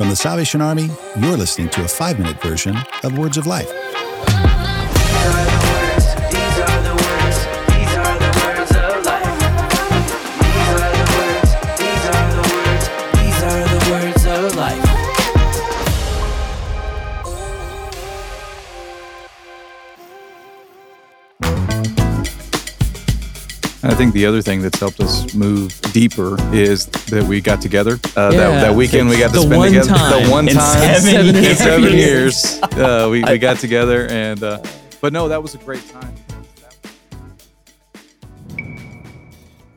From the Salvation Army, you're listening to a five minute version of Words of Life. I think the other thing that's helped us move deeper is that we got together. Uh, Yeah. that, that weekend we got to The spend together. time the one in time seven in years. seven years, uh, we, we got together. And uh, but no, that was a great time.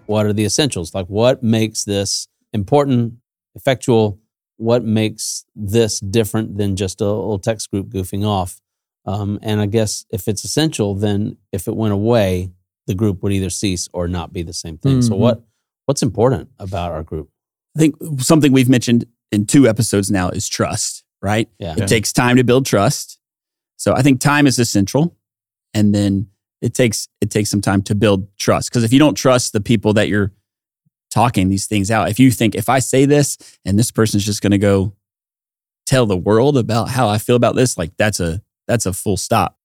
What are the essentials? Like, what makes this important, effectual? What makes this different than just a little text group goofing off? Um, and I guess if it's essential, then if it went away, the group would either cease or not be the same thing. So, Mhm. what what's important about our group? I think something we've mentioned in two episodes now is trust, right? Yeah. It Yeah. takes time to build trust. So I think time is essential. And then it takes it takes some time to build trust. Because if you don't trust the people that you're talking these things out, if you think if I say this and this person's just gonna go tell the world about how I feel about this, like that's a that's a full stop.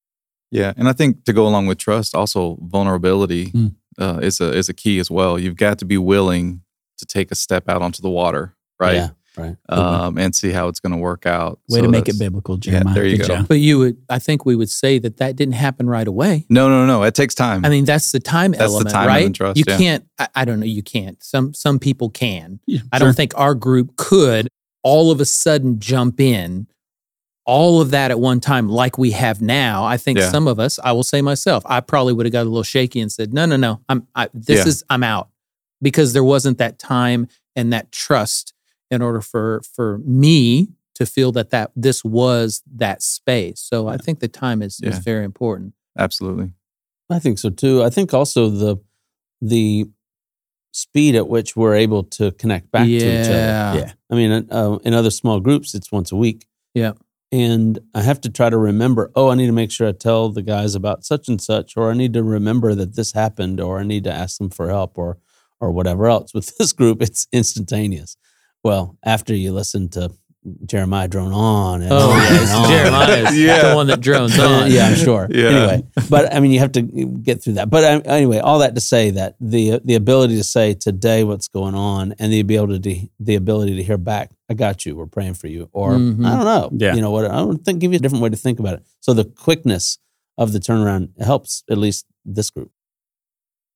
Yeah, and I think to go along with trust, also vulnerability Mm. uh, is a is a key as well. You've got to be willing to take a step out onto the water, right? Yeah, right. Um, and see how it's going to work out. Way So to make it biblical, Jeremiah. there you Good go. job. But you would, I think we would say that that didn't happen right away. No, no, no. It takes time. I mean, that's the time That's the time right? trust, you yeah. can't. I, I don't know. You can't. Some some people can. Yeah, I sure. don't think our group could all of a sudden jump in all of that at one time like we have now. I think Yeah. some of us, I will say myself, I probably would have got a little shaky and said, "No, no, no. I'm I, this Yeah. is I'm out." Because there wasn't that time and that trust in order for for me to feel that that this was that space. So I think the time is, is very important. Absolutely. I think so too. I think also the the speed at which we're able to connect back to each other. Yeah. Yeah. I mean, uh, in other small groups, it's once a week. Yeah. And I have to try to remember, oh, I need to make sure I tell the guys about such and such, or I need to remember that this happened, or I need to ask them for help, or or whatever else. With this group, it's instantaneous. Well, after you listen to Jeremiah drone on and Oh, on yeah. and on. Jeremiah is Yeah. the one that drones on. yeah, I'm sure. Yeah. Anyway, but I mean, you have to get through that. But um, anyway, all that to say that the the ability to say today what's going on, and the ability to, the ability to hear back, I got you. We're praying for you, or Mhm. I don't know. Yeah. you know what? I don't think give you a different way to think about it. So the quickness of the turnaround helps at least this group.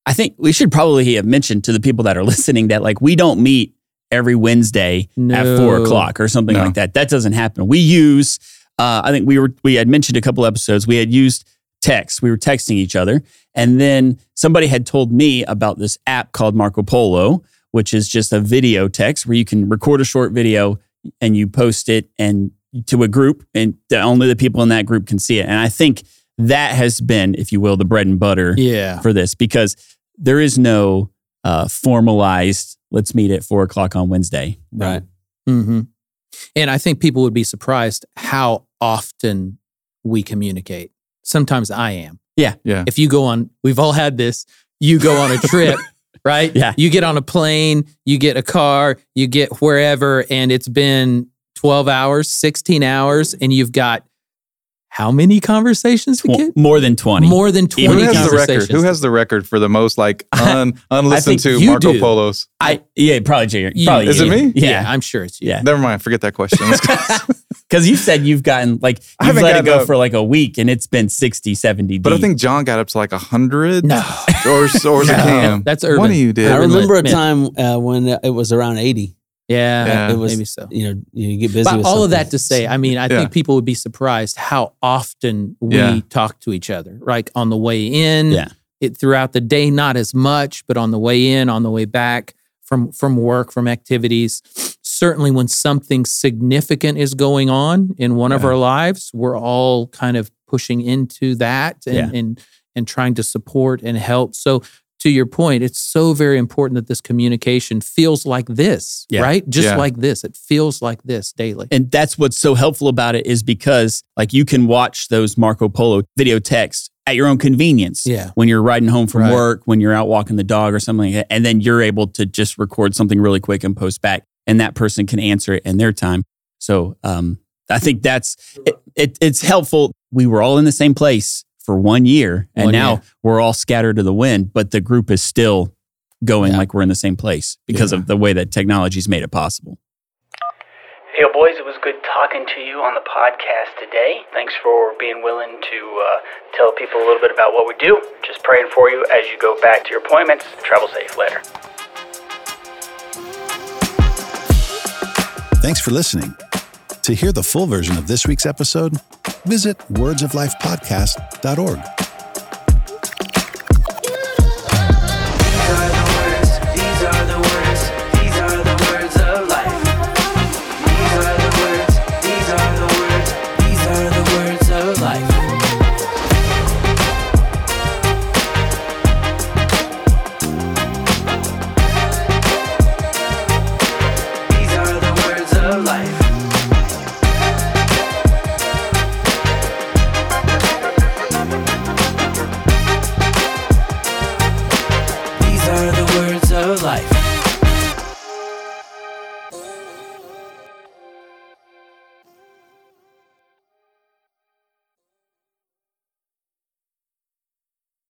I think we should probably have mentioned to the people that are listening that like we don't meet every Wednesday at four o'clock or something No. like that. That doesn't happen. We use, uh, I think we were we had mentioned a couple episodes. We had used text. We were texting each other, and then somebody had told me about this app called Marco Polo, which is just a video text where you can record a short video and you post it and to a group, and the, only the people in that group can see it. And I think that has been, if you will, the bread and butter Yeah. for this because there is no uh, formalized let's meet at four o'clock on Wednesday. Right. Mm-hmm. And I think people would be surprised how often we communicate. Sometimes I am. Yeah. Yeah. If you go on, we've all had this. You go on a trip, right? Yeah. You get on a plane, you get a car, you get wherever, and it's been 12 hours, 16 hours, and you've got how many conversations we Tw- get? more than 20. More than 20 Who has the record? Who has the record for the most like un, unlistened to Marco do. Polos? I yeah, probably Jay. You- Probably Is it me? Yeah, Yeah, I'm sure it's you. yeah. Never mind. Forget that question. Because you said you've gotten like I you've haven't let it go up- for like a week and it's been 60, 70 but I think John got up to like a hundred. No. Or or was it No. Cam? That's urban. One of you did. I Urban remember a time uh, when it was around eighty. Yeah, Yeah. It was maybe so. You know, you get busy. But with all of that to say, I mean, I Yeah. think people would be surprised how often we Yeah. talk to each other. Like on the way in, Yeah. it throughout the day, not as much, but on the way in, on the way back from from work, from activities. Certainly, when something significant is going on in one of our lives, we're all kind of pushing into that and Yeah. and and trying to support and help. So. To your point, it's so very important that this communication feels like this, Yeah. right? Just Yeah. like this. It feels like this daily. and that's what's so helpful about it is because like you can watch those Marco Polo video texts at your own convenience. Yeah. When you're riding home from Right. work, when you're out walking the dog or something like that. And then you're able to just record something really quick and post back. And that person can answer it in their time. So um, I think that's it, it, it's helpful. We were all in the same place for one year, and One now year. we're all scattered to the wind, but the group is still going Yeah. like we're in the same place because Yeah. of the way that technology's made it possible. Hey, boys, it was good talking to you on the podcast today. Thanks for being willing to uh, tell people a little bit about what we do. Just praying for you as you go back to your appointments. Travel safe later. Thanks for listening. To hear the full version of this week's episode, visit wordsoflifepodcast.org. life.